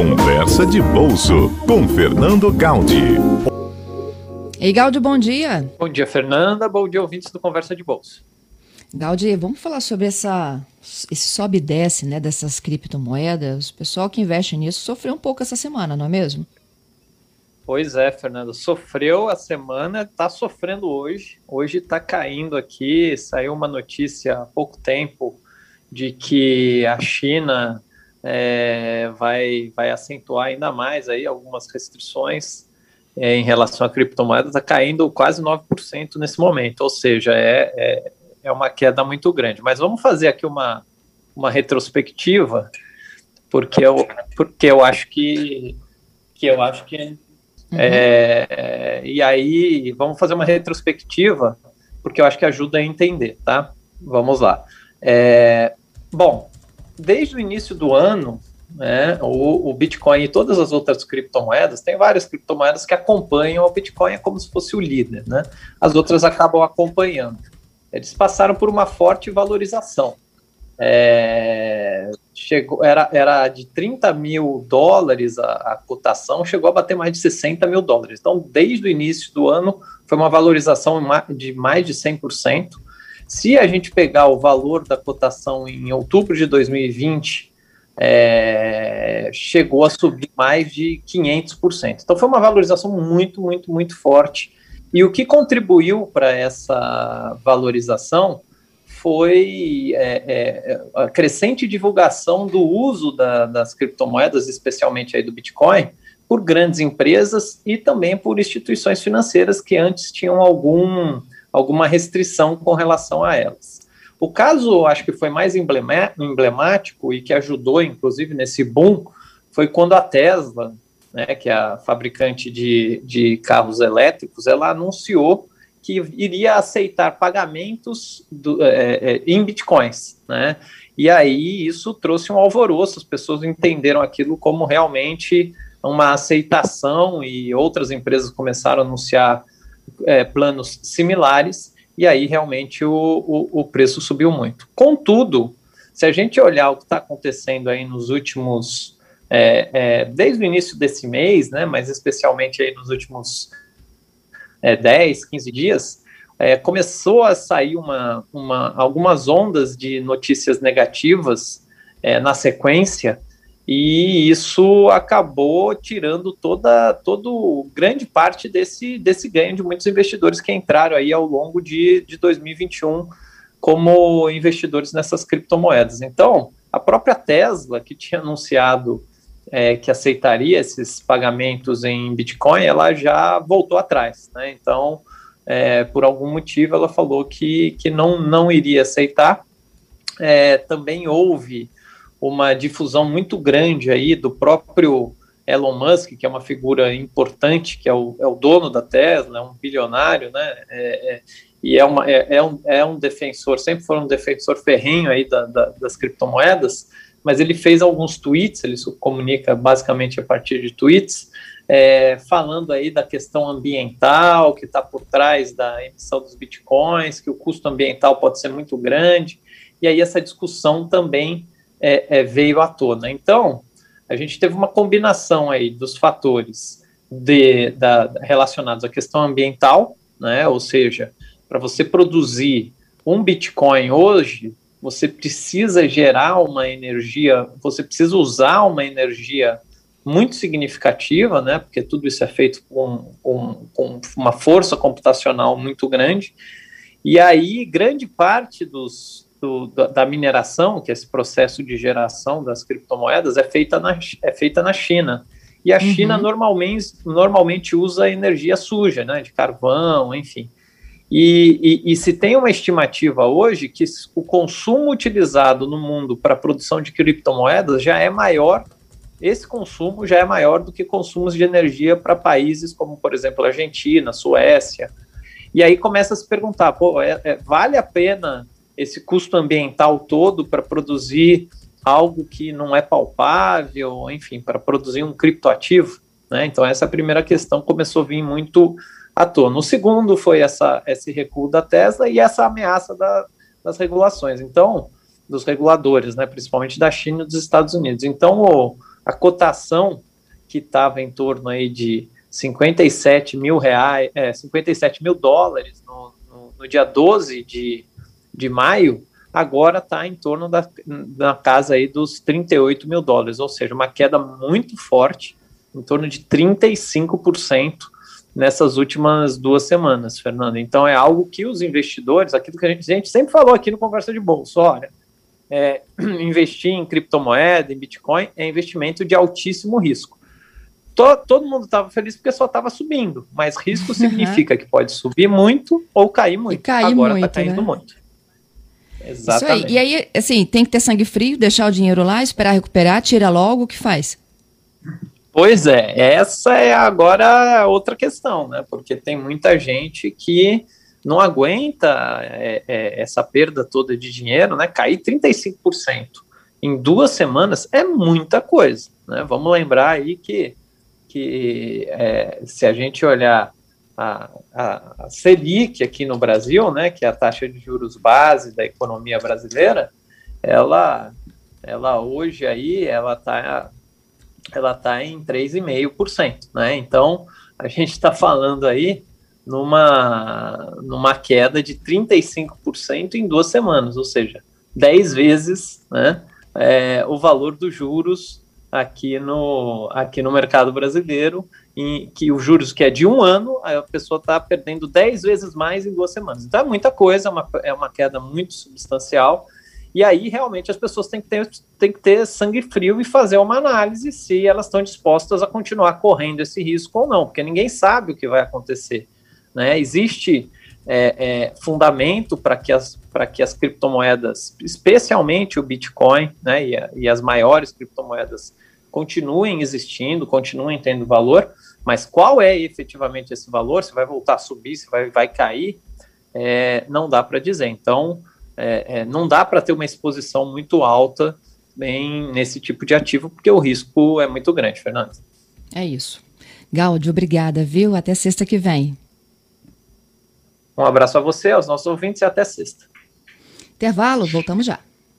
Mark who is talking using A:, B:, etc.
A: Conversa de Bolso com Fernando Gaudi.
B: Ei, Gaudi, bom dia.
C: Bom dia, Fernanda. Bom dia, ouvintes do Conversa de Bolso.
B: Gaudi, vamos falar sobre essa, esse sobe e desce né, dessas criptomoedas. O pessoal que investe nisso sofreu um pouco essa semana, não é mesmo?
C: Pois é, Fernando. Sofreu a semana, está sofrendo hoje. Hoje está caindo aqui. Saiu uma notícia há pouco tempo de que a China é, vai, vai acentuar ainda mais aí algumas restrições é, em relação à criptomoeda, está caindo quase 9% nesse momento, ou seja, é, é, é, uma queda muito grande. Mas vamos fazer aqui uma, uma retrospectiva, porque eu, porque eu acho que, que eu acho que uhum. é, e aí vamos fazer uma retrospectiva, porque eu acho que ajuda a entender, tá? Vamos lá. É, bom, desde o início do ano, né, o, o, Bitcoin e todas as outras criptomoedas, tem várias criptomoedas que acompanham o Bitcoin como se fosse o líder, né? As outras acabam acompanhando. Eles passaram por uma forte valorização. É, chegou, era, era de 30 mil dólares a, a, cotação, chegou a bater mais de 60 mil dólares. Então, desde o início do ano, foi uma valorização de mais de 100%. Se a gente pegar o valor da cotação em outubro de 2020, é, chegou a subir mais de 500%. Então foi uma valorização muito, muito, muito forte. E o que contribuiu para essa valorização foi é, é, a crescente divulgação do uso da, das criptomoedas, especialmente aí do Bitcoin, por grandes empresas e também por instituições financeiras que antes tinham algum alguma restrição com relação a elas. O caso, acho que foi mais emblemático e que ajudou, inclusive, nesse boom, foi quando a Tesla, né, que é a fabricante de, de carros elétricos, ela anunciou que iria aceitar pagamentos do, é, é, em bitcoins, né? E aí isso trouxe um alvoroço, as pessoas entenderam aquilo como realmente uma aceitação e outras empresas começaram a anunciar é, planos similares, e aí realmente o, o, o, preço subiu muito. Contudo, se a gente olhar o que está acontecendo aí nos últimos, é, é, desde o início desse mês, né, mas especialmente aí nos últimos é, 10, 15 dias, é, começou a sair uma, uma, algumas ondas de notícias negativas é, na sequência, e isso acabou tirando toda todo grande parte desse, desse ganho de muitos investidores que entraram aí ao longo de, de 2021 como investidores nessas criptomoedas. Então, a própria Tesla, que tinha anunciado é, que aceitaria esses pagamentos em Bitcoin, ela já voltou atrás. Né? Então, é, por algum motivo, ela falou que, que não, não iria aceitar. É, também houve uma difusão muito grande aí do próprio Elon Musk, que é uma figura importante, que é o, é o dono da Tesla, é um bilionário, né? É, é, e é, uma, é, é, um, é um defensor, sempre foi um defensor ferrenho aí da, da, das criptomoedas, mas ele fez alguns tweets, ele se comunica basicamente a partir de tweets, é, falando aí da questão ambiental que está por trás da emissão dos bitcoins, que o custo ambiental pode ser muito grande, e aí essa discussão também é, é, veio à tona. Então, a gente teve uma combinação aí dos fatores de, da, relacionados à questão ambiental, né? Ou seja, para você produzir um Bitcoin hoje, você precisa gerar uma energia, você precisa usar uma energia muito significativa, né? Porque tudo isso é feito com, com, com uma força computacional muito grande. E aí, grande parte dos, do, da mineração, que é esse processo de geração das criptomoedas, é feita na, é feita na China. E a uhum. China normalmente, normalmente usa energia suja, né, de carvão, enfim. E, e, e, se tem uma estimativa hoje que o consumo utilizado no mundo para a produção de criptomoedas já é maior, esse consumo já é maior do que consumos de energia para países como, por exemplo, Argentina, Suécia. E aí começa a se perguntar, pô, é, é, vale a pena esse custo ambiental todo para produzir algo que não é palpável, enfim, para produzir um criptoativo. Né? Então, essa primeira questão começou a vir muito à tona. O segundo foi essa, esse recuo da Tesla e essa ameaça da, das regulações, então, dos reguladores, né, principalmente da China e dos Estados Unidos. Então, o, a cotação que estava em torno aí de 57 mil reais, é, 57 mil dólares no, no, no dia 12 de, de maio, agora está em torno da, casa aí dos 38 mil dólares, ou seja, uma queda muito forte, em torno de 35% nessas últimas duas semanas, Fernando. Então é algo que os investidores, aquilo que a gente, a gente sempre falou aqui no Conversa de Bolsa, olha, é, investir em criptomoeda, em Bitcoin, é investimento de altíssimo risco. Todo, todo mundo estava feliz porque só estava subindo, mas risco significa uhum. que pode subir muito ou cair muito. E
B: cair Agora está caindo né? muito. Exatamente. Isso aí. E aí, assim, tem que ter sangue frio, deixar o dinheiro lá, esperar recuperar, tira logo, o que faz?
C: Pois é, essa é agora outra questão, né? Porque tem muita gente que não aguenta é, é, essa perda toda de dinheiro, né? Cair 35% em duas semanas é muita coisa, né? Vamos lembrar aí que, que é, se a gente olhar a, a, Selic aqui no Brasil, né, que é a taxa de juros base da economia brasileira, ela, ela hoje aí, ela está ela tá em 3,5%, né? Então, a gente está falando aí numa, numa queda de 35% em duas semanas, ou seja, 10 vezes né, é, o valor dos juros aqui no, aqui no mercado brasileiro, em que os juros que é de um ano, a pessoa está perdendo 10 vezes mais em duas semanas. Então é muita coisa, é uma, é uma queda muito substancial, e aí realmente as pessoas têm que, ter, têm que ter sangue frio e fazer uma análise se elas estão dispostas a continuar correndo esse risco ou não, porque ninguém sabe o que vai acontecer. Né? Existe é, é, fundamento para que, as, que as criptomoedas, especialmente o Bitcoin né, e, a, e as maiores criptomoedas, continuem existindo, continuem tendo valor, mas qual é efetivamente esse valor? Se vai voltar a subir, se vai, vai cair, é, não dá para dizer. Então, é, é, não dá para ter uma exposição muito alta bem nesse tipo de ativo, porque o risco é muito grande, Fernando.
B: É isso. Gaudio, obrigada, viu? Até sexta que vem.
C: Um abraço a você, aos nossos ouvintes e até sexta.
B: Intervalo, voltamos já.